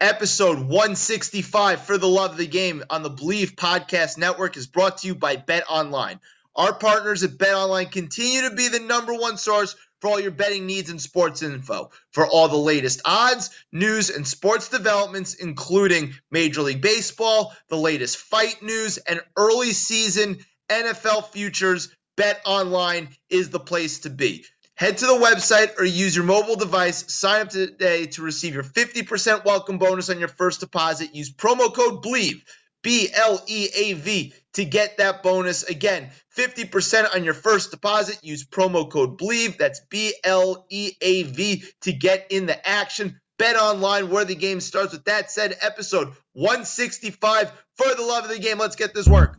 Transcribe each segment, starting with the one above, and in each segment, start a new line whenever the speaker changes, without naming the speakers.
Episode 165 for the love of the game on the Bleav Podcast Network is brought to you by Bet Online. Our partners at Bet Online continue to be the number one source for all your betting needs and sports info. For all the latest odds, news, and sports developments, including Major League Baseball, the latest fight news, and early season NFL futures, Bet Online is the place to be. Head to the website or use your mobile device. Sign up today to receive your 50% welcome bonus on your first deposit. Use promo code BLEAV, B L E A V, to get that bonus. Again, 50% on your first deposit. Use promo code BLEAV, that's B L E A V, to get in the action. Bet online where the game starts. With that said, episode 165 for the love of the game. Let's get this work.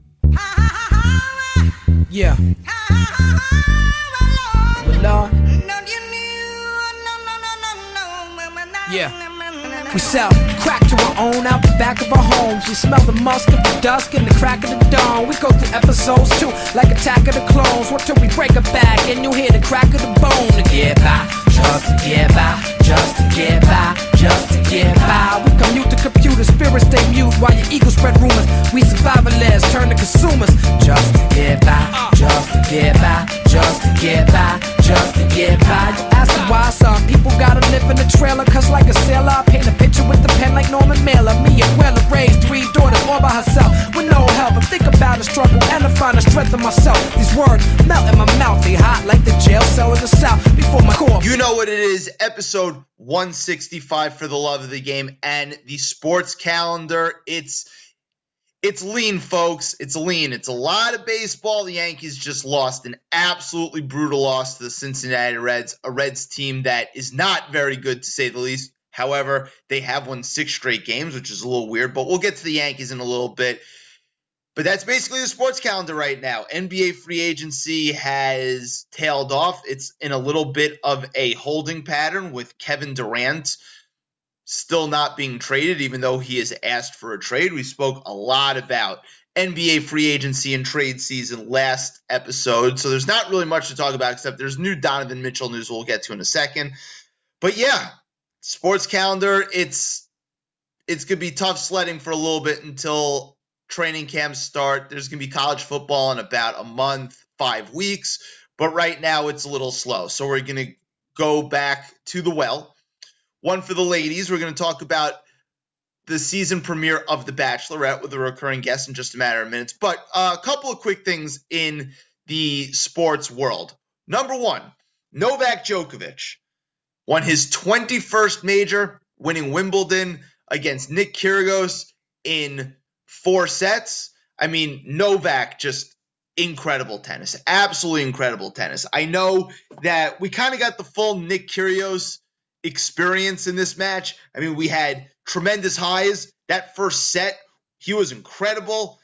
Yeah. Lord. Yeah. We sell crack to our own out the back of our homes. We smell the musk of the dusk and the crack of the dawn. We go through episodes too, like Attack of the Clones. What till we break a back and you hear the crack of the bone to get by, just to get by, just to get by, just to get by. We commute to computer spirits stay mute while your ego spread rumors. We survivalists turn to consumers, just to get by, just to get by, just to get by, just to get by. You ask why some people gotta live in a trailer, cause like a sailor, I paint a picture with the pen like Norman Mailer. Me and Weller raised three daughters all by herself with no help. I think about the struggle and I find the strength in myself. These words melt in my mouth, they hot like the jail cell in the south before my core.
You know what it is, episode 165 for the love of the game and the sports calendar. It's it's lean, folks. It's lean. It's a lot of baseball. The Yankees just lost an absolutely brutal loss to the Cincinnati Reds, a Reds team that is not very good to say the least. However, they have won six straight games, which is a little weird, but we'll get to the Yankees in a little bit. But that's basically the sports calendar right now. NBA free agency has tailed off. It's in a little bit of a holding pattern with Kevin Durant still not being traded, even though he has asked for a trade. We spoke a lot about NBA free agency and trade season last episode. So there's not really much to talk about except there's new Donovan Mitchell news we'll get to in a second. But yeah, sports calendar, it's it's gonna be tough sledding for a little bit until training camps start. There's gonna be college football in about a month, five weeks. But right now it's a little slow. So we're gonna go back to the well one for the ladies. We're going to talk about the season premiere of The Bachelorette with a recurring guest in just a matter of minutes. But a couple of quick things in the sports world. Number one, Novak Djokovic won his 21st major, winning Wimbledon against Nick Kyrgios in four sets. I mean, Novak just incredible tennis, absolutely incredible tennis. I know that we kind of got the full Nick Kyrgios experience in this match. I mean, we had tremendous highs. That first set, he was incredible.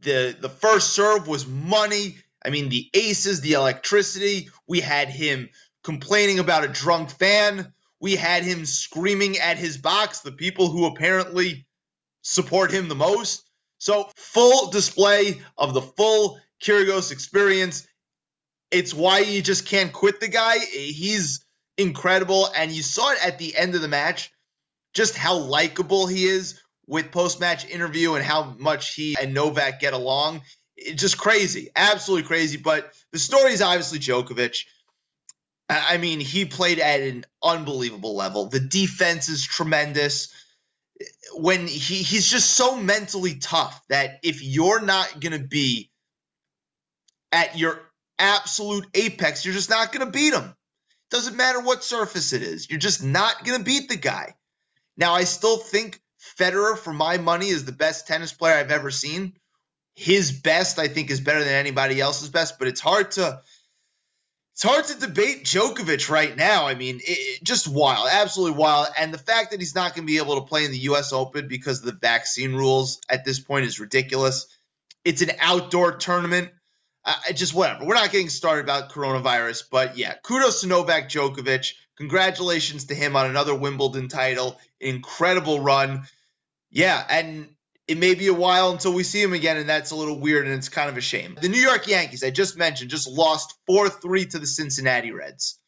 The the first serve was money. I mean, the aces, the electricity. We had him complaining about a drunk fan. We had him screaming at his box, the people who apparently support him the most. So, full display of the full Kyrgios experience. It's why you just can't quit the guy. He's incredible. And you saw it at the end of the match, just how likable he is with post match interview and how much he and Novak get along. It's just crazy, absolutely crazy. But the story is obviously Djokovic. I mean, he played at an unbelievable level. The defense is tremendous. When he he's just so mentally tough that if you're not going to be at your absolute apex, you're just not going to beat him. Doesn't matter what surface it is. You're just not going to beat the guy. Now, I still think Federer, for my money, is the best tennis player I've ever seen. His best, I think, is better than anybody else's best, but it's hard to it's hard to debate Djokovic right now. I mean, it, it, just wild, absolutely wild. And the fact that he's not going to be able to play in the U.S. Open because of the vaccine rules at this point is ridiculous. It's an outdoor tournament. Uh, just whatever. We're not getting started about coronavirus, but yeah, kudos to Novak Djokovic. Congratulations to him on another Wimbledon title. Incredible run. Yeah, and it may be a while until we see him again, and that's a little weird and it's kind of a shame. The New York Yankees, I just mentioned, just lost 4 3 to the Cincinnati Reds.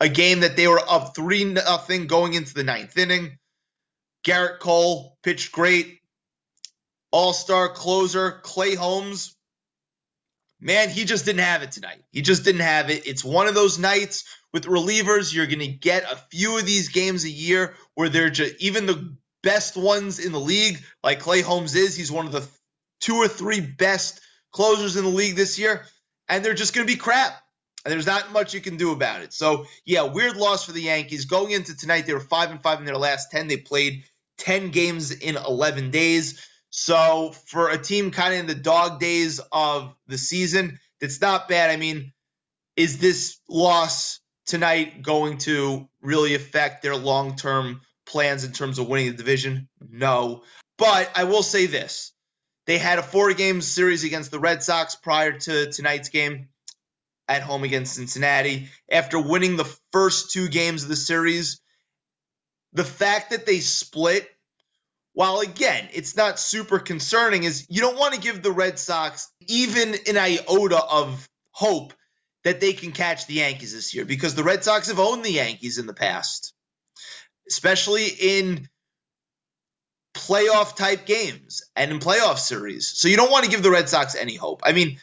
A game that they were up 3 0 going into the ninth inning. Gerrit Cole pitched great. All star closer Clay Holmes. Man, he just didn't have it tonight. He just didn't have it. It's one of those nights with relievers. You're going to get a few of these games a year where they're just, even the best ones in the league, like Clay Holmes is. He's one of the two or three best closers in the league this year, and they're just going to be crap. And there's not much you can do about it. So yeah, weird loss for the Yankees. Going into tonight, they were five and five in their last ten. They played ten games in eleven days. So for a team kind of in the dog days of the season, that's not bad. I mean, is this loss tonight going to really affect their long term plans in terms of winning the division? No. But I will say this they had a four game series against the Red Sox prior to tonight's game at home against Cincinnati. After winning the first two games of the series, the fact that they split, while again, it's not super concerning, is you don't want to give the Red Sox even an iota of hope that they can catch the Yankees this year because the Red Sox have owned the Yankees in the past especially in playoff type games and in playoff series. So you don't want to give the Red Sox any hope. I mean,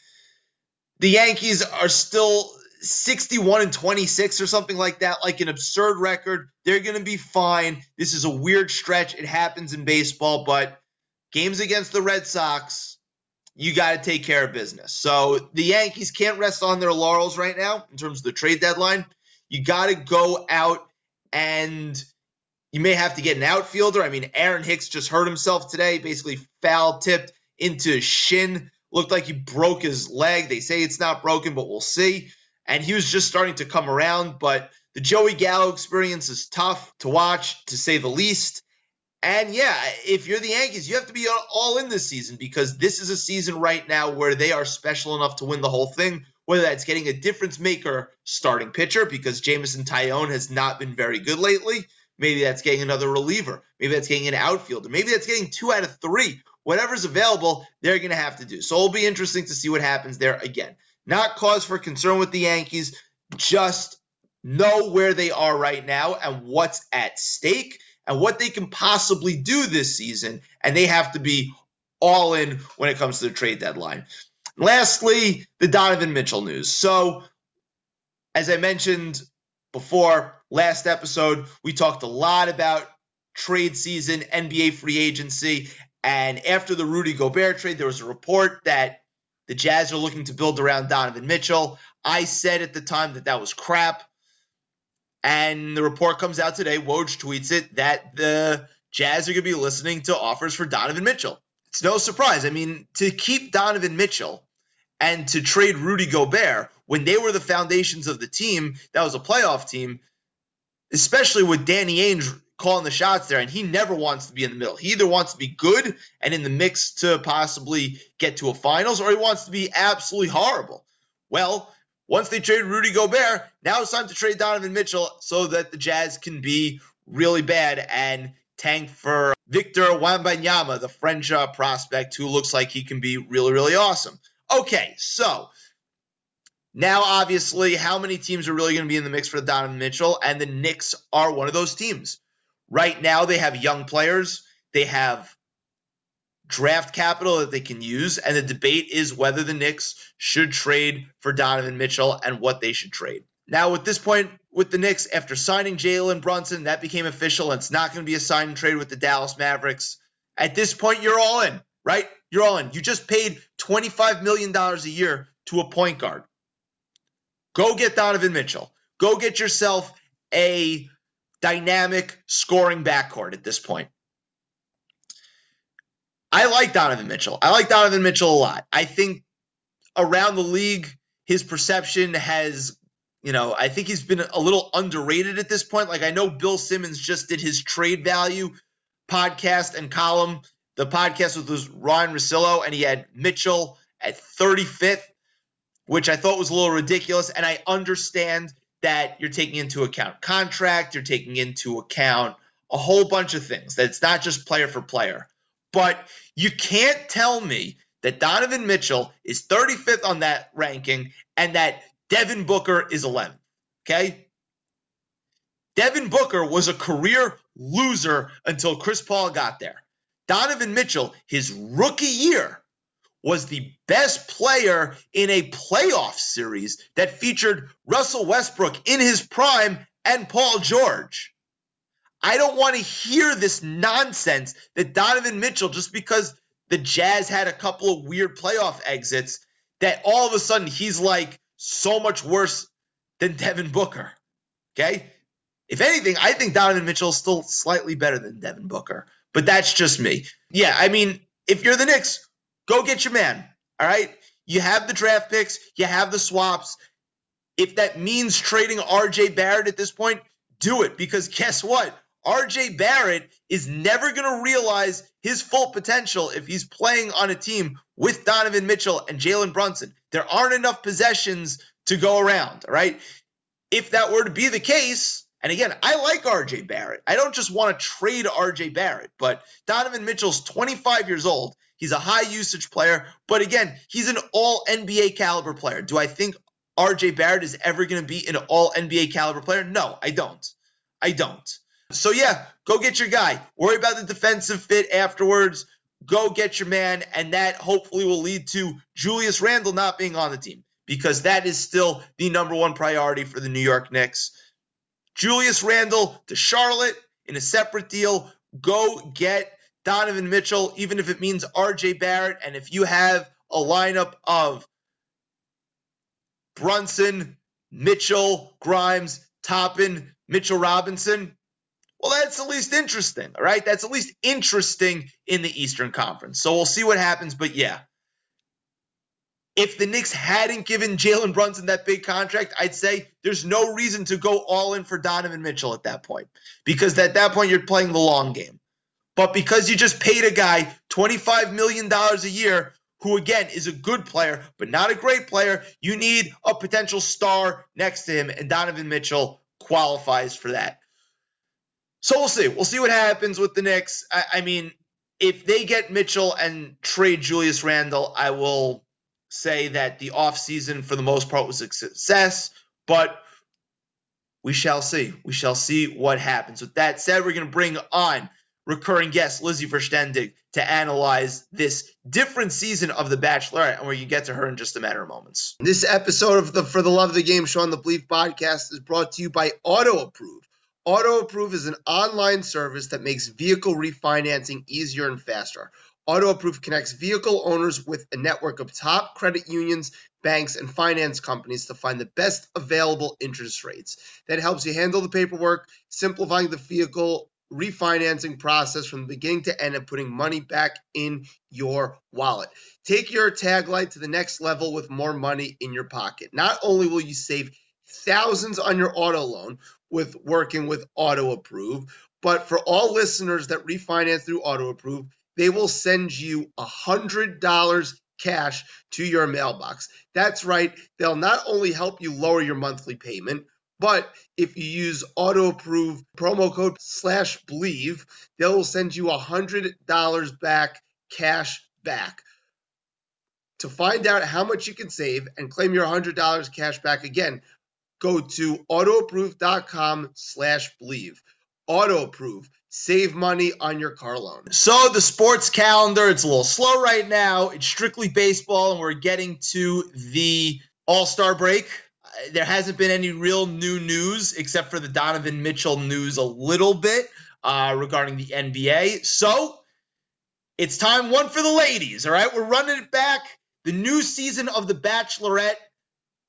the Yankees are still 61 and 26 or something like that, like an absurd record. They're going to be fine. This is a weird stretch. It happens in baseball, but games against the Red Sox, you got to take care of business. So the Yankees can't rest on their laurels right now in terms of the trade deadline. You got to go out and you may have to get an outfielder. I mean, Aaron Hicks just hurt himself today, basically foul tipped into his shin. Looked like he broke his leg. They say it's not broken, but we'll see. And he was just starting to come around. But the Joey Gallo experience is tough to watch, to say the least. And yeah, if you're the Yankees, you have to be all in this season because this is a season right now where they are special enough to win the whole thing. Whether that's getting a difference maker starting pitcher because Jameson Taillon has not been very good lately Maybe that's getting another reliever. Maybe that's getting an outfielder. Maybe that's getting two out of three. Whatever's available, they're going to have to do. So it'll be interesting to see what happens there again. Not cause for concern with the Yankees, just know where they are right now and what's at stake and what they can possibly do this season. And they have to be all in when it comes to the trade deadline. Lastly, the Donovan Mitchell news. So, as I mentioned before, last episode, we talked a lot about trade season, NBA free agency. And after the Rudy Gobert trade, there was a report that the Jazz are looking to build around Donovan Mitchell. I said at the time that that was crap. And the report comes out today, Woj tweets it, that the Jazz are going to be listening to offers for Donovan Mitchell. It's no surprise. I mean, to keep Donovan Mitchell and to trade Rudy Gobert when they were the foundations of the team, that was a playoff team, especially with Danny Ainge calling the shots there, and he never wants to be in the middle. He either wants to be good and in the mix to possibly get to a finals, or he wants to be absolutely horrible. Well, once they trade Rudy Gobert, now it's time to trade Donovan Mitchell so that the Jazz can be really bad and tank for Victor Wembanyama, the French uh, prospect who looks like he can be really, really awesome. Okay, so now, obviously, how many teams are really going to be in the mix for Donovan Mitchell? And the Knicks are one of those teams. Right now, they have young players, they have draft capital that they can use. And the debate is whether the Knicks should trade for Donovan Mitchell and what they should trade. Now, at this point, with the Knicks after signing Jalen Brunson. That became official. It's not going to be a sign and trade with the Dallas Mavericks. At this point, you're all in, right? You're all in. You just paid $25 million a year to a point guard. Go get Donovan Mitchell. Go get yourself a dynamic scoring backcourt at this point. I like Donovan Mitchell. I like Donovan Mitchell a lot. I think around the league, his perception has, you know, I think he's been a little underrated at this point. Like I know Bill Simmons just did his trade value podcast and column. The podcast was Ryen Russillo, and he had Mitchell at 35th, which I thought was a little ridiculous. And I understand that you're taking into account contract, you're taking into account a whole bunch of things. That it's not just player for player. But you can't tell me that Donovan Mitchell is 35th on that ranking and that Devin Booker is 11th. Okay? Devin Booker was a career loser until Chris Paul got there. Donovan Mitchell, his rookie year, was the best player in a playoff series that featured Russell Westbrook in his prime and Paul George. I don't want to hear this nonsense that Donovan Mitchell, just because the Jazz had a couple of weird playoff exits, that all of a sudden he's like so much worse than Devin Booker. Okay? If anything, I think Donovan Mitchell is still slightly better than Devin Booker, but that's just me. Yeah, I mean, if you're the Knicks, go get your man. All right? You have the draft picks, you have the swaps. If that means trading RJ Barrett at this point, do it because guess what? RJ Barrett is never going to realize his full potential if he's playing on a team with Donovan Mitchell and Jalen Brunson. There aren't enough possessions to go around, all right? If that were to be the case, and again, I like RJ Barrett. I don't just want to trade RJ Barrett, but Donovan Mitchell's 25 years old. He's a high usage player, but again, he's an all NBA caliber player. Do I think RJ Barrett is ever going to be an all NBA caliber player? No, I don't. I don't. So yeah, go get your guy. Worry about the defensive fit afterwards. Go get your man, and that hopefully will lead to Julius Randle not being on the team because that is still the number one priority for the New York Knicks. Julius Randle to Charlotte in a separate deal. Go get Donovan Mitchell, even if it means RJ Barrett. And if you have a lineup of Brunson, Mitchell, Grimes, Toppin, Mitchell Robinson, well, that's at least interesting, all right? That's at least interesting in the Eastern Conference. So we'll see what happens. But yeah, if the Knicks hadn't given Jalen Brunson that big contract, I'd say there's no reason to go all in for Donovan Mitchell at that point because at that point you're playing the long game. But because you just paid a guy $25 million a year, who again is a good player, but not a great player, you need a potential star next to him, and Donovan Mitchell qualifies for that. So we'll see. We'll see what happens with the Knicks. I, I mean, if they get Mitchell and trade Julius Randle, I will say that the offseason for the most part was a success, but we shall see. We shall see what happens. With that said, we're going to bring on recurring guest Lizzie Verstendig to analyze this different season of The Bachelorette, and we're get to her in just a matter of moments. This episode of the For the Love of the Game Show on the Bleav podcast is brought to you by Auto Approve. Auto Approve is an online service that makes vehicle refinancing easier and faster. Auto Approve connects vehicle owners with a network of top credit unions, banks, and finance companies to find the best available interest rates. That helps you handle the paperwork, simplifying the vehicle refinancing process from the beginning to end and putting money back in your wallet. Take your tag light to the next level with more money in your pocket. Not only will you save thousands on your auto loan, with working with Auto Approve. But for all listeners that refinance through Auto Approve, they will send you a $100 cash to your mailbox. That's right. They'll not only help you lower your monthly payment, but if you use auto approve promo code slash bleav, they'll send you a $100 back cash back. To find out how much you can save and claim your $100 cash back again, go to autoapprove.com slash bleav. Autoapprove. Save money on your car loan. So the sports calendar, it's a little slow right now. It's strictly baseball, and we're getting to the all-star break. There hasn't been any real new news except for the Donovan Mitchell news a little bit uh, regarding the NBA. So it's time one for the ladies. All right, we're running it back. The new season of The Bachelorette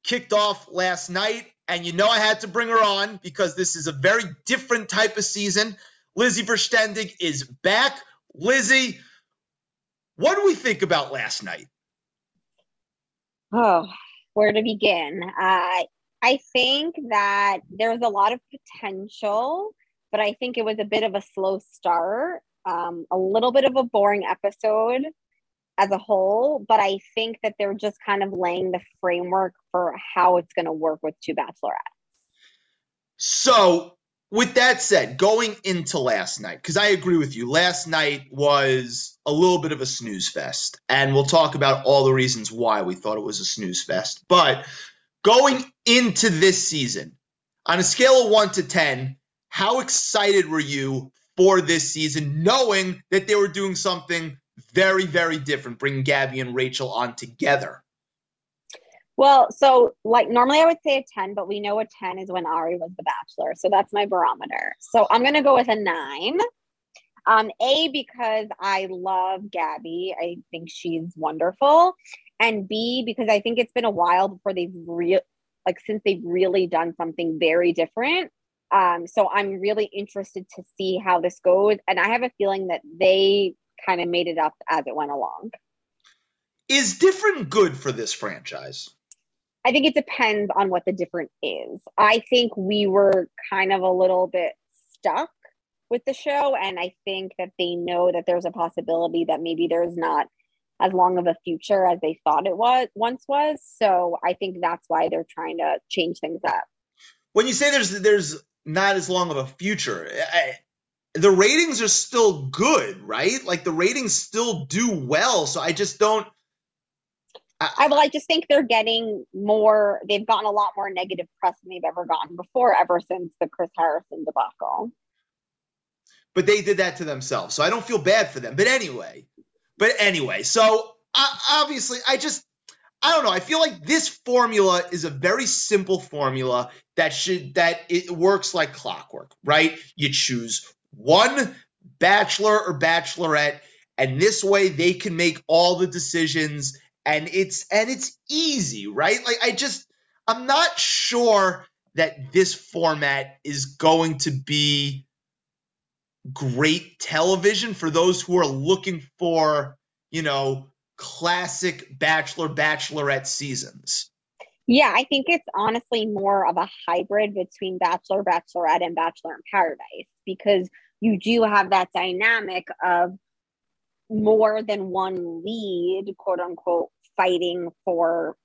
kicked off last night, and you know I had to bring her on because this is a very different type of season. Lizzie Verstendig is back. Lizzie, what do we think about last night?
Oh, where to begin? Uh, I think that there was a lot of potential, but I think it was a bit of a slow start, um, a little bit of a boring episode as a whole, but I think that they're just kind of laying the framework for how it's going to work with two bachelorettes.
So, with that said, going into last night, because I agree with you, last night was a little bit of a snooze fest. And we'll talk about all the reasons why we thought it was a snooze fest. But going into this season, on a scale of one to 10, how excited were you for this season, knowing that they were doing something very, very different, bringing Gabby and Rachel on together?
Well, so like normally I would say a 10, but we know a 10 is when Arie was the bachelor. So that's my barometer. So I'm going to go with a nine. Um, a, because I love Gabby. I think she's wonderful. And B, because I think it's been a while before they've real like since they've really done something very different. Um, so I'm really interested to see how this goes. And I have a feeling that they kind of made it up as it went along.
Is different good for this franchise?
I think it depends on what the difference is. I think we were kind of a little bit stuck with the show. And I think that they know that there's a possibility that maybe there's not as long of a future as they thought it was once was. So I think that's why they're trying to change things up.
When you say there's there's not as long of a future, I, the ratings are still good, right? Like the ratings still do well. So I just don't
I, well, I just think they're getting more. They've gotten a lot more negative press than they've ever gotten before, ever since the Chris Harrison debacle.
But they did that to themselves, so I don't feel bad for them. But anyway, but anyway, so uh, obviously, I just I don't know. I feel like this formula is a very simple formula that should that it works like clockwork, right? You choose one bachelor or bachelorette, and this way they can make all the decisions and it's and it's easy, right? Like I just I'm not sure that this format is going to be great television for those who are looking for, you know, classic bachelor bachelorette seasons.
Yeah, I think it's honestly more of a hybrid between Bachelor, Bachelorette, and Bachelor in Paradise because you do have that dynamic of more than one lead, quote unquote, fighting for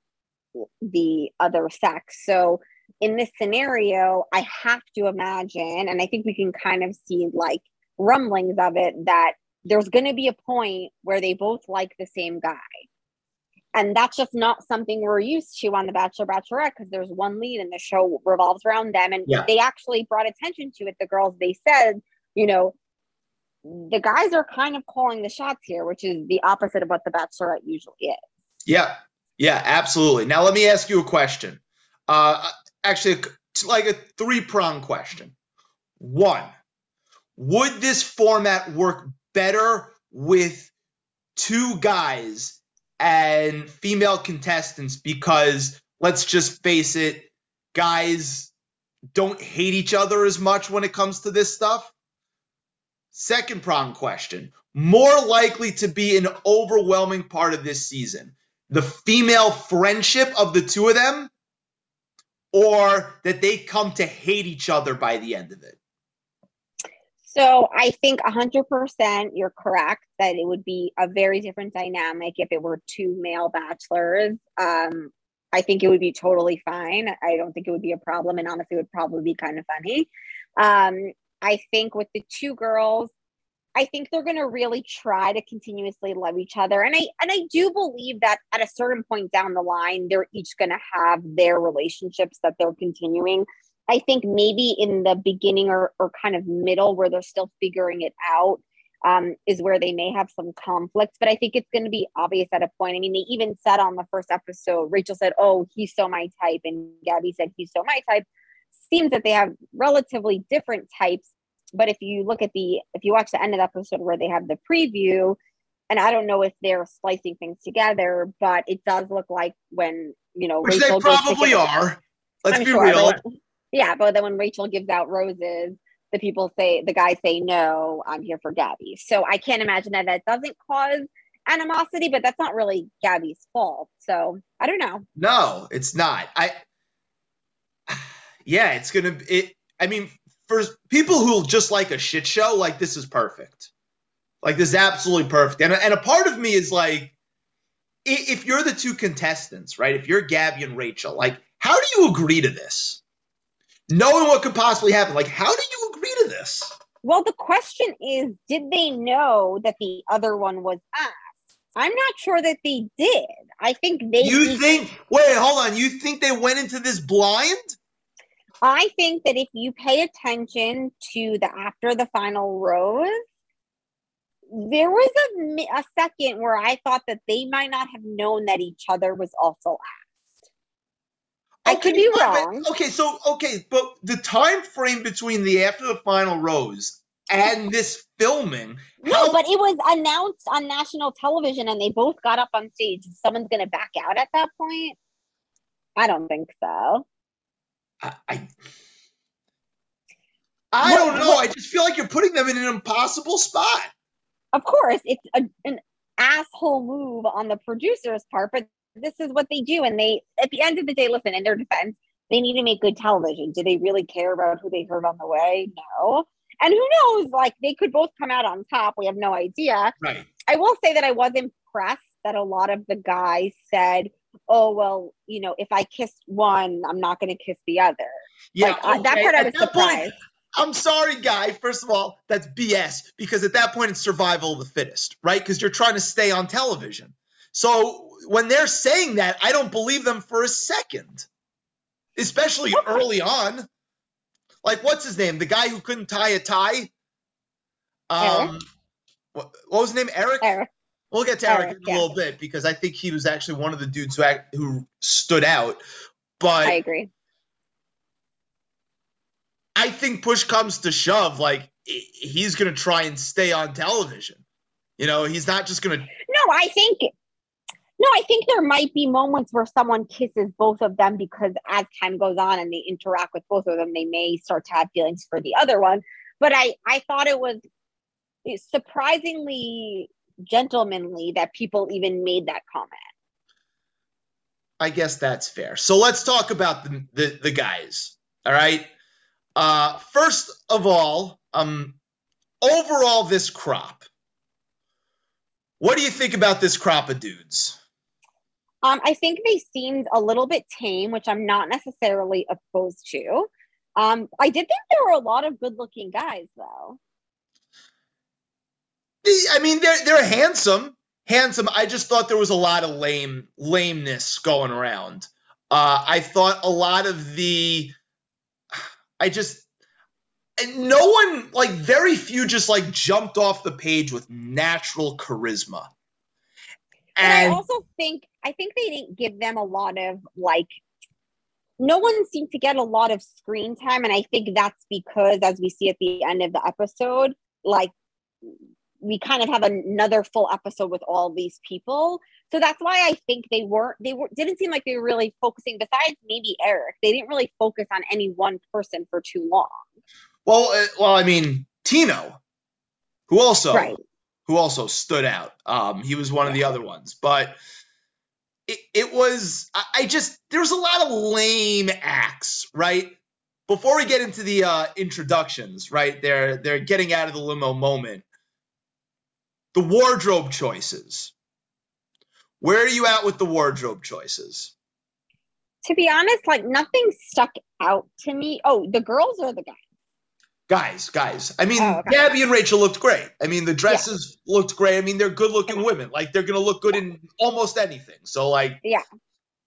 the other sex. So in this scenario, I have to imagine, and I think we can kind of see like rumblings of it, that there's going to be a point where they both like the same guy. And that's just not something we're used to on The Bachelor Bachelorette because there's one lead and the show revolves around them. And yeah. they actually brought attention to it. The girls, they said, you know, the guys are kind of calling the shots here, which is the opposite of what The Bachelorette usually is.
Yeah, yeah, absolutely. Now let me ask you a question. Uh, actually, like a three prong question. One, would this format work better with two guys and female contestants? Because let's just face it, guys don't hate each other as much when it comes to this stuff. Second prong question more likely to be an overwhelming part of this season the female friendship of the two of them or that they come to hate each other by the end of it?
So I think 100% you're correct that it would be a very different dynamic if it were two male bachelors. Um, I think it would be totally fine. I don't think it would be a problem. And honestly, it would probably be kind of funny. Um, I think with the two girls, I think they're going to really try to continuously love each other. And I and I do believe that at a certain point down the line, they're each going to have their relationships that they're continuing. I think maybe in the beginning or, or kind of middle where they're still figuring it out, um, is where they may have some conflicts. But I think it's going to be obvious at a point. I mean, they even said on the first episode, Rachel said, "Oh, he's so my type," and Gabby said, "He's so my type." Seems that they have relatively different types. But if you look at the, if you watch the end of the episode where they have the preview, and I don't know if they're splicing things together, but it does look like when you know
Which
Rachel
they probably are. Let's
I'm
be
sure,
real.
but when- yeah, but then when Rachel gives out roses, the people say the guys say no, I'm here for Gabby. So I can't imagine that that doesn't cause animosity, but that's not really Gabby's fault. So I don't know.
No, it's not. I yeah, it's gonna it I mean, for people who just like a shit show, like this is perfect. Like this is absolutely perfect. And, and a part of me is like, if you're the two contestants, right? If you're Gabby and Rachel, like, how do you agree to this? Knowing what could possibly happen, like, how do you agree to this?
Well, the question is, did they know that the other one was asked? I'm not sure that they did. I think they
You think, wait, hold on, you think they went into this blind?
I think that if you pay attention to the after the final rose, there was a, a second where I thought that they might not have known that each other was also asked. I could be
but-
wrong.
Okay, so okay, but the time frame between the after the final rose and this filming,
No,
how-
but it was announced on national television and they both got up on stage. Someone's going to back out at that point? I don't think so.
I, I, I
What-
don't know.
what-
I just feel like you're putting them in an impossible spot.
Of course, it's a, an asshole move on the producer's part, but this is what they do. And they, at the end of the day, listen, in their defense, they need to make good television. Do they really care about who they hurt on the way? No. And who knows? Like they could both come out on top. We have no idea.
Right.
I will say that I was impressed that a lot of the guys said, "Oh well, you know, if I kiss one, I'm not going to kiss the other."
Yeah.
like uh, that
okay,
part, I
at
was
that point,
surprised.
I'm sorry, guy. First of all, that's BS because at that point it's survival of the fittest, right? Because you're trying to stay on television. So when they're saying that, I don't believe them for a second, especially early on. Like, what's his name? The guy who couldn't tie a tie? Um, what, what was his name? Eric?
Eric,
We'll get to Eric,
Eric,
in
yeah.
a little bit because I think he was actually one of the dudes who act, who stood out. But
I agree.
I think push comes to shove, like he's gonna try and stay on television. You know, he's not just gonna.
No, I think no, I think there might be moments where someone kisses both of them because as time goes on and they interact with both of them, they may start to have feelings for the other one. But I, I thought it was surprisingly gentlemanly that people even made that comment.
I guess that's fair. So let's talk about the the, the guys. All right. Uh, first of all, um, overall, this crop. What do you think about this crop of dudes?
Um, I think they seemed a little bit tame, which I'm not necessarily opposed to. Um, I did think there were a lot of good looking guys though.
I mean, they're they're handsome, handsome. I just thought there was a lot of lame lameness going around. Uh, I thought a lot of the, I just, no one like very few just like jumped off the page with natural charisma.
And I also think I think they didn't give them a lot of like no one seemed to get a lot of screen time and I think that's because as we see at the end of the episode like we kind of have another full episode with all these people so that's why I think they weren't they were didn't seem like they were really focusing besides maybe Eric they didn't really focus on any one person for too long
well, uh, well, I mean Tino, who also
right
who also stood out. Um, he was one of the other ones, but it, it was I, I just there was a lot of lame acts, right? Before we get into the uh, introductions, right? They're they're getting out of the limo moment. The wardrobe choices. Where are you at with the wardrobe choices?
to be honest like nothing stuck out to me oh the girls or the guys
Guys, guys. I mean,
Oh, okay.
Gabby and Rachel looked great. I mean, the dresses looked great. I mean, they're good-looking women. Like they're gonna look good in almost anything. So, like, Yeah,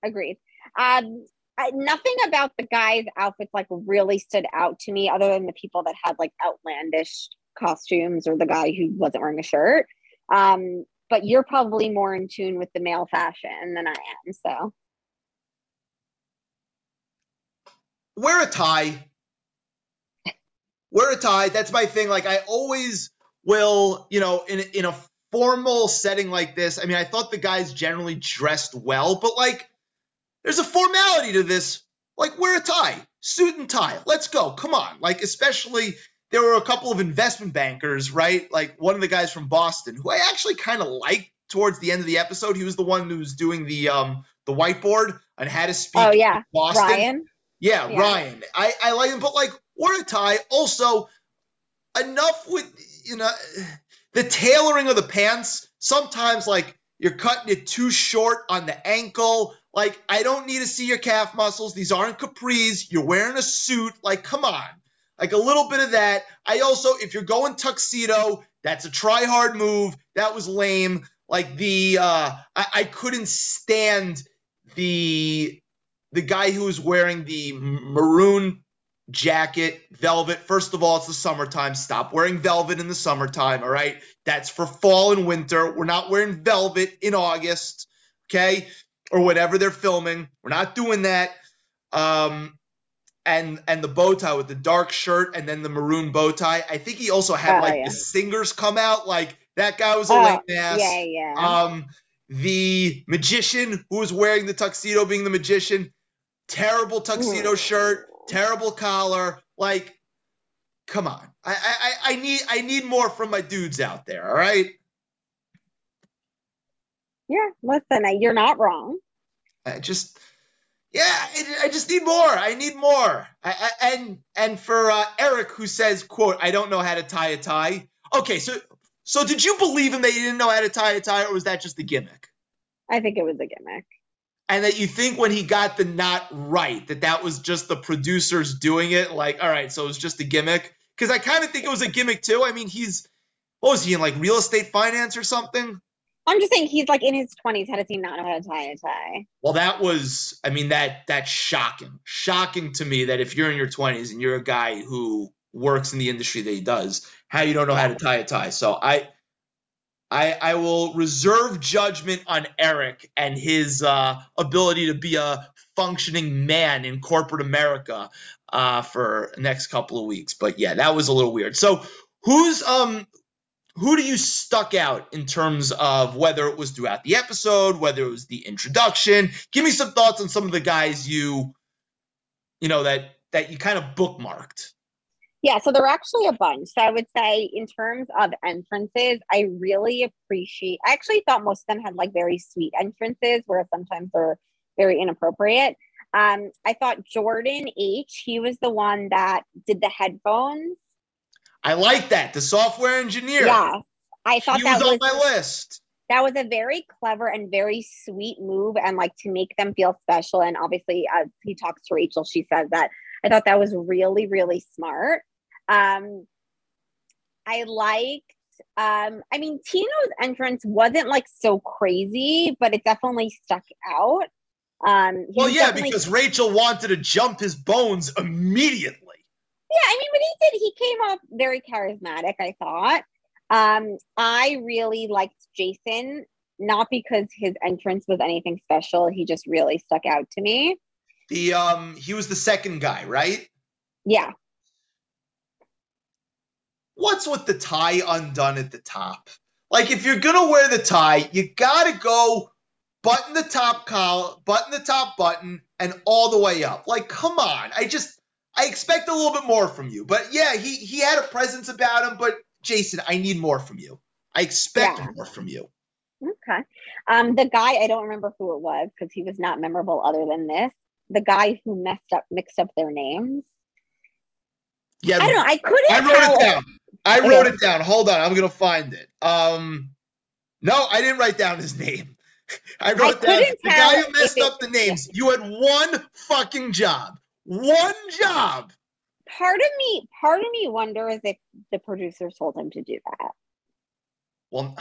agreed. Um, I, nothing about the guys' outfits like really stood out to me, other than the people that had like outlandish costumes or the guy who wasn't wearing a shirt. Um, but you're probably more in tune with the male fashion than I am. So
wear a tie. Wear a tie. That's my thing. Like I always will, you know, in in a formal setting like this. I mean, I thought the guys generally dressed well, but like there's a formality to this. Like wear a tie, suit and tie. Let's go. Come on. Like especially there were a couple of investment bankers, right? Like one of the guys from Boston who I actually kind of liked towards the end of the episode. He was the one who was doing the um the whiteboard on how to speak.
Oh yeah,
Boston.
Ryan.
Yeah, yeah, Ryan. I I like him, but like wear a tie. Also, enough with you know the tailoring of the pants. Sometimes like you're cutting it too short on the ankle. Like I don't need to see your calf muscles. These aren't capris. You're wearing a suit. Like come on. Like a little bit of that. I also, if you're going tuxedo, that's a try hard move. That was lame. Like the, uh, I, I couldn't stand the the guy who was wearing the maroon jacket, velvet. First of all, it's the summertime. Stop wearing velvet in the summertime. All right, that's for fall and winter. We're not wearing velvet in August. Okay, or whatever they're filming. We're not doing that. Um, and and the bow tie with the dark shirt and then the maroon bow tie. I think he also had oh, like yeah. the singers come out. Like that guy was a oh, lame ass.
Yeah, yeah.
Um, the magician who was wearing the tuxedo, being the magician, terrible tuxedo Ooh. shirt, terrible collar. Like, come on. I, I I need I need more from my dudes out there. All right.
Yeah, listen, you're not wrong.
I just yeah, I, I, just need more. I need more. I, I, and and for uh, Eric, who says, "quote I don't know how to tie a tie." Okay, so so did you believe him that you didn't know how to tie a tie, or was that just a gimmick?
I think it was a gimmick.
And that you think when he got the knot right, that that was just the producers doing it. Like, all right, so it was just a gimmick. Because I kind of think it was a gimmick too. I mean, he's what was he in like real estate finance or something?
I'm just saying he's like in his 20s. How does he not know how to tie a tie?
Well, that was, I mean, that that's shocking. Shocking to me that if you're in your 20s and you're a guy who works in the industry that he does, how you don't know how to tie a tie. So I, I, I will reserve judgment on Eric and his uh, ability to be a functioning man in corporate America uh, for next couple of weeks. But yeah, that was a little weird. So who's um who do you stuck out in terms of whether it was throughout the episode, whether it was the introduction? Give me some thoughts on some of the guys you, you know, that that you kind of bookmarked.
Yeah, so there are actually a bunch. So I would say, in terms of entrances, I really appreciate. I actually thought most of them had like very sweet entrances, where sometimes they're very inappropriate. Um, I thought Jordan H. He was the one that did the headphones
I like that. The software engineer.
Yeah. I thought
he
that
was,
was
on my list.
That was a very clever and very sweet move, and like to make them feel special. And obviously, as he talks to Rachel, she says that. I thought that was really, really smart. Um, I liked. Um, I mean, Tino's entrance wasn't like so crazy, but it definitely stuck out. Um,
well, yeah, because Rachel wanted to jump his bones immediately.
Yeah, I mean, when he did, he came off very charismatic, I thought. Um, I really liked Jason, not because his entrance was anything special. He just really stuck out to me.
The um he was the second guy, right?
Yeah.
What's with the tie undone at the top? Like if you're gonna wear the tie, you gotta go button the top collar, button the top button, and all the way up. Like, come on. I just I expect a little bit more from you. But yeah, he he had a presence about him. But Jason, I need more from you. I expect yeah. more from you.
Okay. Um, the guy I don't remember who it was because he was not memorable other than this. The guy who messed up mixed up their names.
Yeah,
I don't know. I couldn't.
I wrote it down. I wrote it down. Hold on, I'm gonna find it. Um, no, I didn't write down his name. I wrote I down the guy who messed up the names. You had one fucking job. One job.
Part of me, part of me wonders if the producers told him to do that.
Well,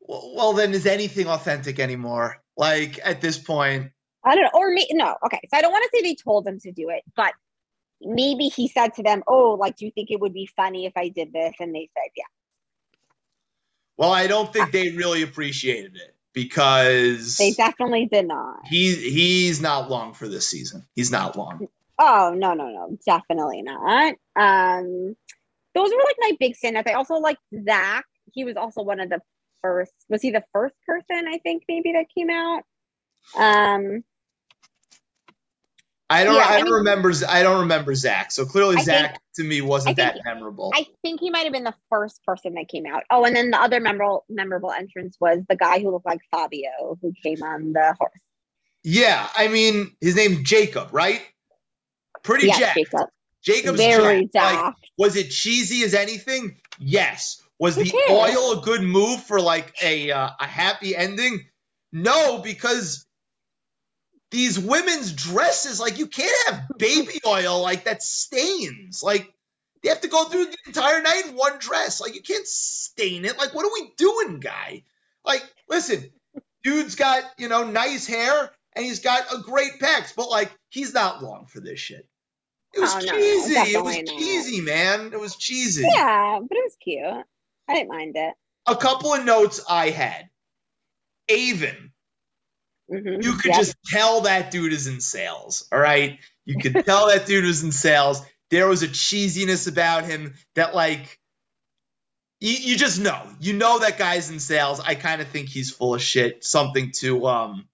well, then is anything authentic anymore? Like at this point,
I don't know. Or me, no. Okay, so I don't want to say they told him to do it, but maybe he said to them, "Oh, like, do you think it would be funny if I did this?" And they said, "Yeah."
Well, I don't think ah. they really appreciated it because
they definitely did not.
He's he's not long for this season. He's not long.
Oh no no no, definitely not. Um, those were like my big standouts. I also like Zach. He was also one of the first. Was he the first person? I think maybe that came out. Um,
I don't. Yeah, I, don't mean, remember. I don't remember Zach. So clearly, I Zach think, to me wasn't that memorable.
I think he might have been the first person that came out. Oh, and then the other memorable memorable entrance was the guy who looked like Fabio, who came on the horse.
Yeah, I mean, his name Jacob, right? Pretty jacked. Jacob. Jacob's Very jacked. Like, was it cheesy as anything? Yes. Was the oil a good move for like a uh, a happy ending? No, because these women's dresses, like you can't have baby oil like that stains. Like they have to go through the entire night in one dress. Like you can't stain it. Like what are we doing, guy? Like listen, dude's got you know nice hair and he's got a great pecs, but like he's not long for this shit. It was oh, cheesy. No, it was not. cheesy, man. It was cheesy.
Yeah, but it was cute. I didn't mind it.
A couple of notes I had. Aven Mm-hmm. You could yep. just tell that dude is in sales. All right. You could tell that dude was in sales. There was a cheesiness about him that, like, you, you just know. You know that guy's in sales. I kind of think he's full of shit. Something to um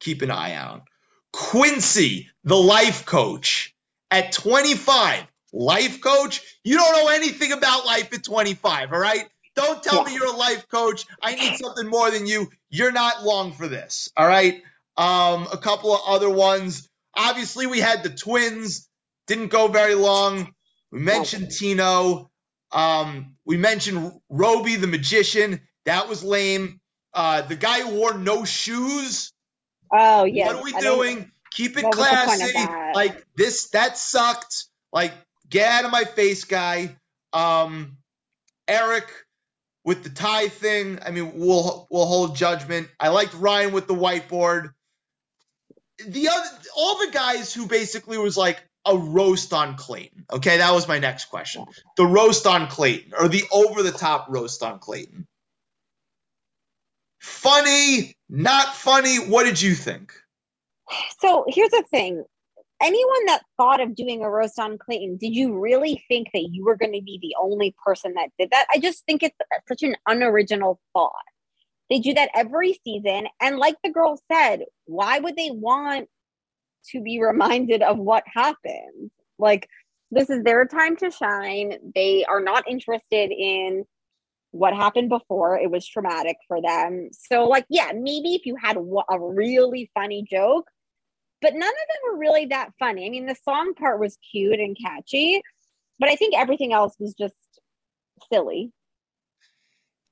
keep an eye on. Quincy, the life coach, at 25, life coach. You don't know anything about life at 25, all right? Don't tell yeah. me you're a life coach. I need something more than you. You're not long for this. All right. Um, a couple of other ones. Obviously, we had the twins. Didn't go very long. We mentioned Tino. Um, we mentioned Roby the magician. That was lame. Uh, the guy who wore no shoes.
Oh yeah.
What are we I doing? Keep it classy. Like this, that sucked. Like get out of my face, guy. Um, Erich, with the tie thing, I mean, we'll we'll hold judgment. I liked Ryan with the whiteboard. The other, all the guys who basically was like a roast on Clayton. Okay, that was my next question. The roast on Clayton, or the over the top roast on Clayton. Funny, not funny. What did you think?
So here's the thing anyone that thought of doing a roast on Clayton, did you really think that you were going to be the only person that did that? I just think it's such an unoriginal thought. They do that every season. And like the girl said, why would they want to be reminded of what happened? Like, this is their time to shine. They are not interested in what happened before. It was traumatic for them. So, like, yeah, maybe if you had a really funny joke, but none of them were really that funny. I mean, the song part was cute and catchy, but I think everything else was just silly.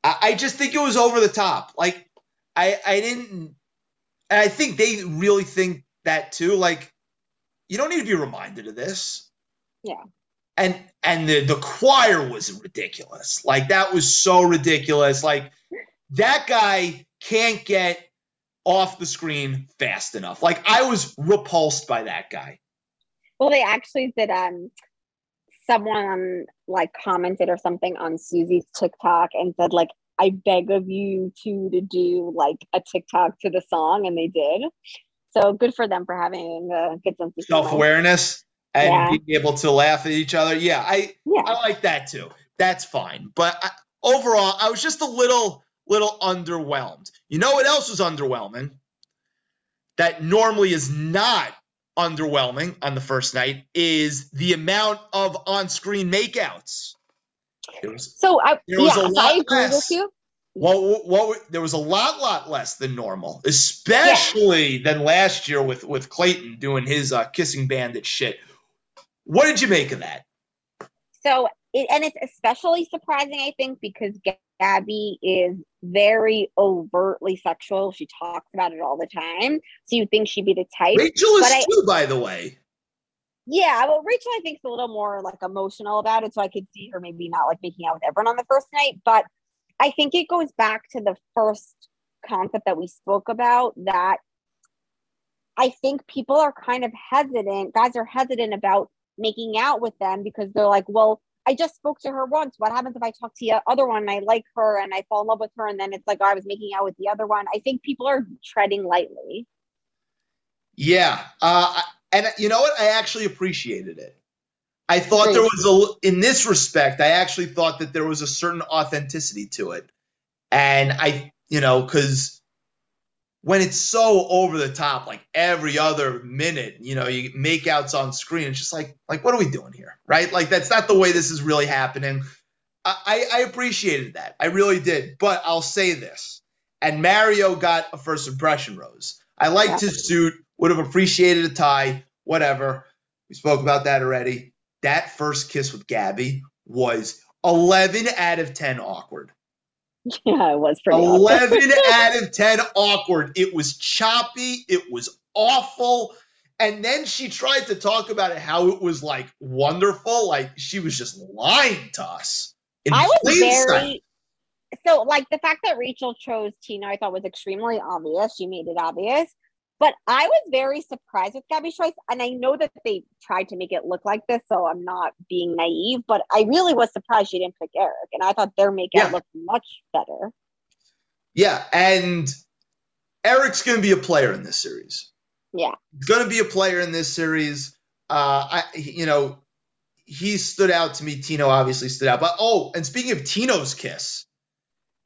I, just think it was over the top. Like, I I didn't, and I think they really think that too. Like, you don't need to be reminded of this.
Yeah.
And and the the choir was ridiculous. Like that was so ridiculous. Like that guy can't get off the screen fast enough. Like I was repulsed by that guy.
Well, they actually did um someone like commented or something on Susie's TikTok and said like I beg of you two to do like a TikTok to the song and they did. So good for them for having a good sense of
self-awareness and yeah. being able to laugh at each other. Yeah, I yeah. I like that too. That's fine. But I, overall, I was just a little little underwhelmed. You know what else was underwhelming? That normally is not underwhelming on the first night is the amount of on-screen makeouts.
Was, so I, there was yeah, a lot I agree less. with you.
What, what, there was a lot, lot less than normal, especially yeah. than last year with with Clayton doing his uh, kissing bandit shit. What did you make of that?
So, it, and it's especially surprising, I think, because Gabby is very overtly sexual. She talks about it all the time. So you think she'd be the type.
Rachel is I, too, by the way.
Yeah, well, Rachel, I think, is a little more like emotional about it. So I could see her maybe not like making out with everyone on the first night. But I think it goes back to the first concept that we spoke about that I think people are kind of hesitant, guys are hesitant about making out with them because they're like, well, I just spoke to her once. What happens if I talk to the other one and I like her and I fall in love with her and then it's like oh, I was making out with the other one? I think people are treading lightly.
Yeah, uh, and you know what? I actually appreciated it. I thought there was a in this respect. I actually thought that there was a certain authenticity to it, and I, you know, because when it's so over the top, like every other minute, you know, you make outs on screen. It's just like, like, what are we doing here, right? Like that's not the way this is really happening. I, I appreciated that, I really did. But I'll say this, and Mario got a first impression rose. I liked his suit. Would have appreciated a tie, whatever. We spoke about that already. That first kiss with Gabby was 11 out of 10 awkward.
Yeah, it was pretty
11 out of 10 awkward. It was choppy. It was awful. And then she tried to talk about it how it was like wonderful. Like she was just lying to us.
I was very so like the fact that Rachel chose Tino, I thought was extremely obvious. She made it obvious. But I was very surprised with Gabby's choice. And I know that they tried to make it look like this, so I'm not being naive, but I really was surprised she didn't pick Erich. And I thought their makeout yeah. looked much better.
Yeah. And Erich's going to be a player in this series.
Yeah.
He's going to be a player in this series. Uh, I, you know, he stood out to me. Tino obviously stood out. But oh, and speaking of Tino's kiss,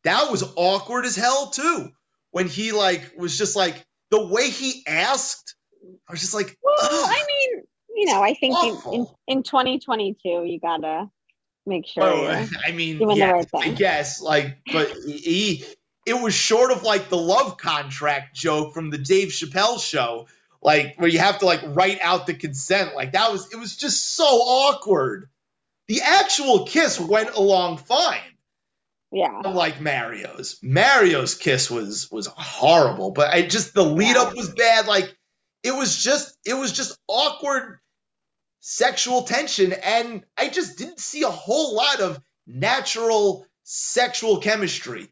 that was awkward as hell too. When he like was just like, the way he asked, I was just like,
well, I mean, you know, I think in, in, in 2022, you gotta make sure. Oh,
I mean, right I guess, like, but he, it was short of like the love contract joke from the Dave Chappelle show, like where you have to like write out the consent. Like that was, it was just so awkward. The actual kiss went along fine.
Yeah.
Like Mario's. Mario's kiss was was horrible, but I just the lead up was bad. Like it was just it was just awkward sexual tension and I just didn't see a whole lot of natural sexual chemistry.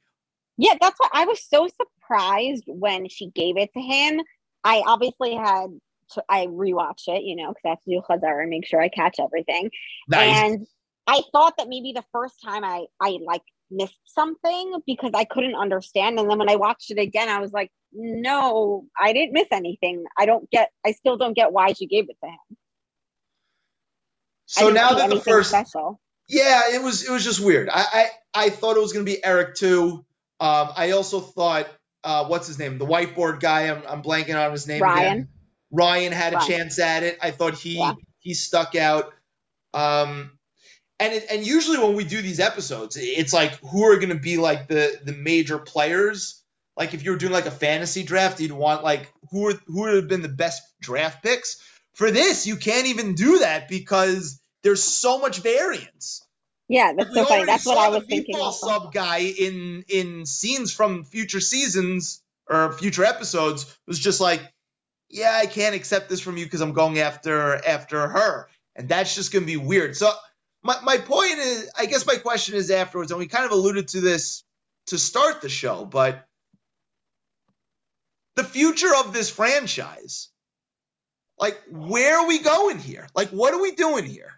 Yeah, that's why I was so surprised when she gave it to him. I obviously had to, I rewatched it, you know, because I have to do chazar and make sure I catch everything. Nice. And I thought that maybe the first time I I like missed something because I couldn't understand. And then when I watched it again, I was like, no, I didn't miss anything. I don't get, I still don't get why she gave it to him.
So now that the first, special. yeah, it was, it was just weird. I, I, I thought it was going to be Erich too. Um, I also thought, uh, what's his name? The whiteboard guy. I'm, I'm blanking on his name.
Ryan.
Again. Ryan had a Ryan. chance at it. I thought he, yeah. he stuck out. Um, and it, and usually when we do these episodes, it's like who are going to be like the the major players. Like if you were doing like a fantasy draft, you'd want like who are, who would have been the best draft picks. For this, you can't even do that because there's so much variance.
Yeah, that's so funny. That's what I was thinking.
Also. sub guy in in scenes from future seasons or future episodes was just like, yeah, I can't accept this from you because I'm going after after her, and that's just gonna be weird. So my, my point is, I guess my question is afterwards, and we kind of alluded to this to start the show, but the future of this franchise, like where are we going here? Like what are we doing here?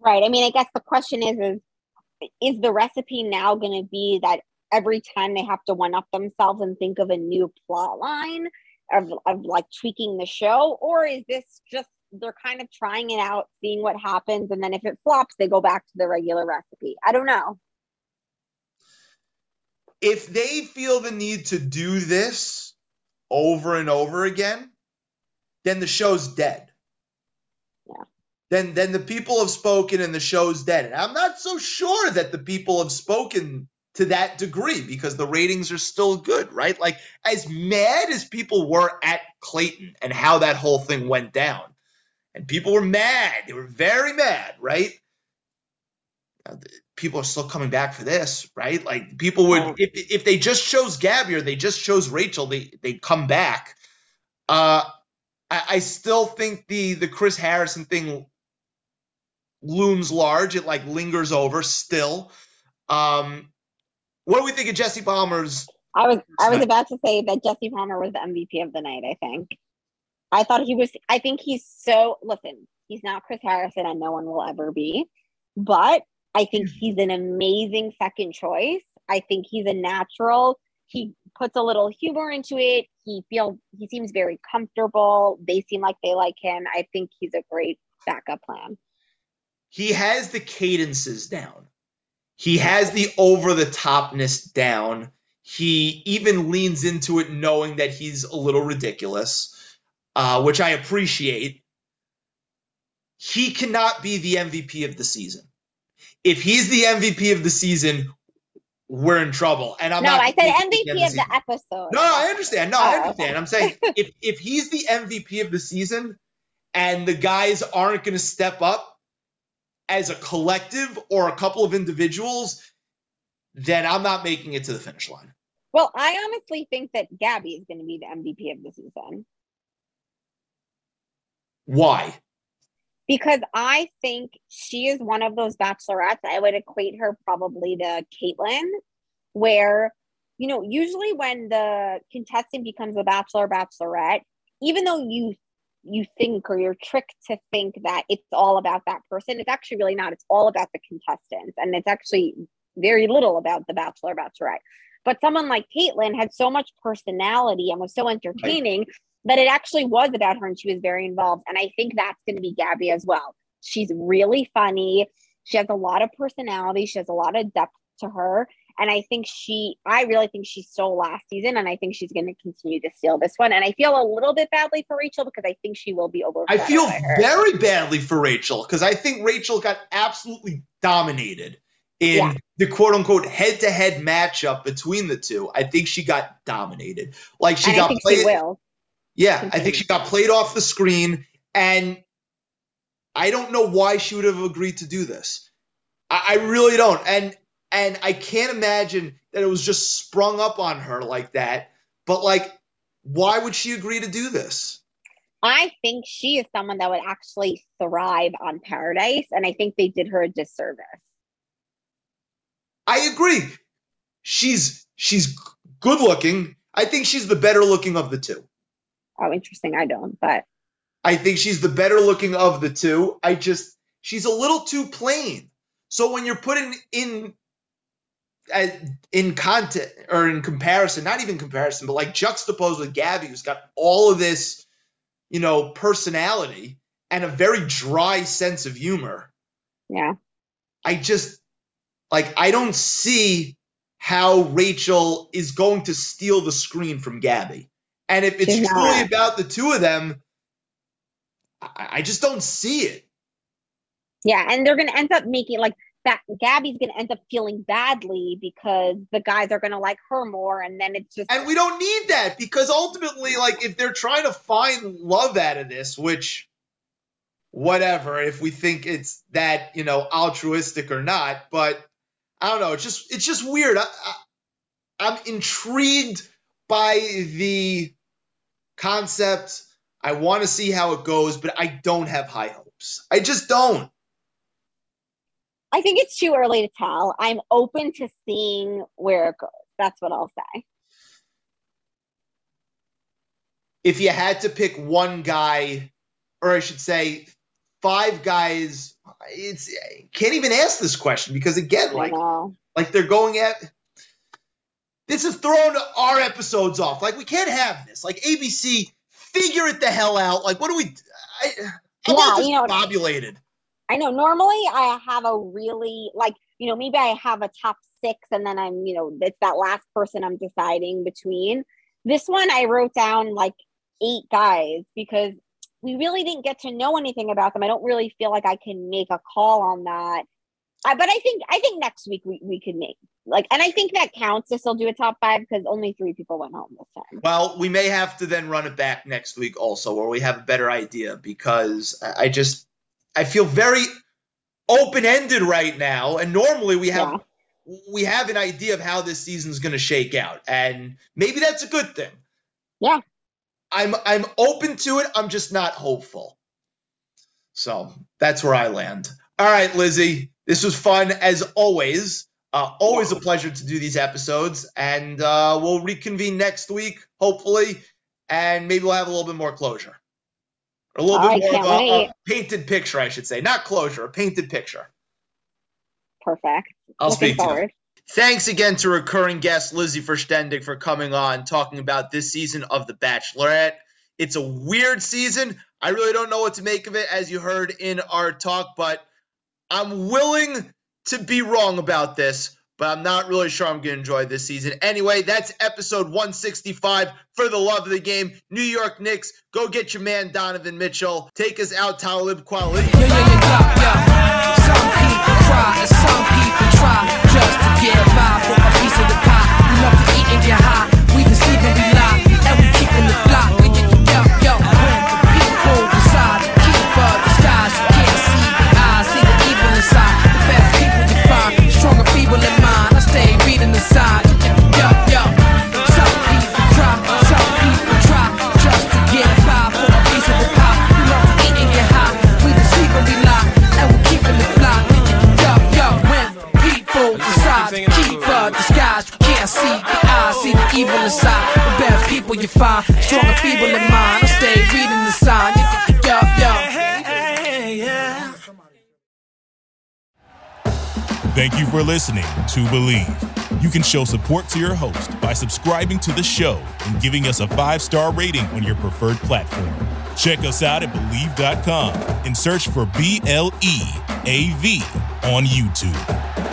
Right. I mean, I guess the question is, is is the recipe now going to be that every time they have to one up themselves and think of a new plot line of, of like tweaking the show, or is this just they're kind of trying it out, seeing what happens, and then if it flops, they go back to the regular recipe. I don't know.
If they feel the need to do this over and over again, then the show's dead.
Yeah.
Then then the people have spoken and the show's dead. And I'm not so sure that the people have spoken to that degree because the ratings are still good, right? Like as mad as people were at Clayton and how that whole thing went down, and people were mad. They were very mad, right? People are still coming back for this, right? Like people would, if, if they just chose Gabby or they just chose Rachel, they they come back. Uh, I, I still think the the Chris Harrison thing looms large. It like lingers over still. Um, what do we think of Jesse Palmer's?
I was I was about to say that Jesse Palmer was the MVP of the night. I think. I thought he was, I think he's so, listen, He's not Chris Harrison, and no one will ever be. But I think hmm. he's an amazing second choice. I think he's a natural. He puts a little humor into it. He feels he seems very comfortable. They seem like they like him. I think he's a great backup plan.
He has the cadences down. He has the over the topness down. He even leans into it knowing that he's a little ridiculous, uh, which I appreciate. He cannot be the MVP of the season. If he's the MVP of the season, we're in trouble. And I'm
no,
not
I said MVP of the episode.
No, I understand. No, I
Oh,
understand.
okay.
I'm saying if if he's the MVP of the season and the guys aren't going to step up as a collective or a couple of individuals, then I'm not making it to the finish line.
Well, I honestly think that Gabby is going to be the MVP of the season
Why?
because I think she is one of those bachelorettes. I would equate her probably to Kaitlyn, where, you know, usually when the contestant becomes a bachelor or bachelorette, even though you you think or you're tricked to think that it's all about that person, it's actually really not. It's all about the contestants, and it's actually very little about the bachelor or bachelorette. But someone like Kaitlyn had so much personality and was so entertaining that it actually was about her and she was very involved. And I think that's going to be Gabby as well. She's really funny. She has a lot of personality. She has a lot of depth to her. And I think she, I really think she stole last season. And I think she's going to continue to steal this one. And I feel a little bit badly for Rachel because I think she will be over.
I feel very badly for Rachel because I think Rachel got absolutely dominated in
Yeah.
the quote unquote head to head matchup between the two. I think she got dominated. Like she
and I
got
think
played.
she will.
Yeah, I think she got played off the screen, and I don't know why she would have agreed to do this. I, I really don't, and and I can't imagine that it was just sprung up on her like that. But like, why would she agree to do this?
I think she is someone that would actually thrive on Paradise. And I think they did her a disservice.
I agree. She's she's good looking. I think she's the better looking of the two.
Oh, interesting. I don't, but
I think she's the better looking of the two. I just she's a little too plain. So when you're putting in uh, in content or in comparison, not even comparison, but like juxtaposed with Gabby, who's got all of this, you know, personality and a very dry sense of humor.
yeah.
I just like I don't see how Rachel is going to steal the screen from Gabby. And if it's
She's
truly
not.
about the two of them, I, I just don't see it.
Yeah, and they're going to end up making like that. Gabby's going to end up feeling badly because the guys are going to like her more, and then it's just
And we don't need that because ultimately, like, if they're trying to find love out of this, which, whatever, if we think it's that, you know, altruistic or not, but I don't know. It's just, it's just weird. I, I, I'm intrigued by the concept. I want to see how it goes, but I don't have high hopes. I just don't.
I think it's too early to tell. I'm open to seeing where it goes. That's what I'll say.
if you had to pick one guy, or I should say, five guys, it's can't even ask this question because again, like like they're going at this is throwing our episodes off. Like we can't have this. Like ABC, figure it the hell out. Like what do we? I, I'm
Yeah, you know-
discombobulated.
I know. Normally, I have a really like you know maybe I have a top six, and then I'm you know it's that last person I'm deciding between. This one I wrote down like eight guys because we really didn't get to know anything about them. I don't really feel like I can make a call on that. I, but I think I think next week we, we could make like, and I think that counts to still do a top five because only three people went home this time.
Well, we may have to then run it back next week also, where we have a better idea because I just I feel very open ended right now, and normally we have we have an idea of how this season's going to shake out, and maybe that's a good thing.
Yeah.
I'm I'm open to it. I'm just not hopeful. So that's where I land. All right, Lizzie, this was fun as always. Uh, always a pleasure to do these episodes, and uh, we'll reconvene next week, hopefully, and maybe we'll have a little bit more closure.
A little bit more of a, a, painted picture, I should say. Not closure, a painted picture.
Perfect.
I'll Looking speak forward. to you. Thanks again to recurring guest Lizzie Verstendig for coming on, talking about this season of The Bachelorette. It's a weird season. I really don't know what to make of it, as you heard in our talk, but I'm willing to be wrong about this, but I'm not really sure I'm going to enjoy this season. Anyway, that's episode 165 for the love of the game. New York Knicks, go get your man Donovan Mitchell. Take us out, Talib Kweli. Yeah, yeah, yeah, some people cry, some people try just to get by for a piece of the pie. We love to eat and get high. Evil inside. The people you find, in mind. I stay reading the sign. Yo, yo.
Thank you for listening to Bleav. You can show support to your host by subscribing to the show and giving us a five star rating on your preferred platform. Check us out at Bleav.com and search for B L E A V on YouTube.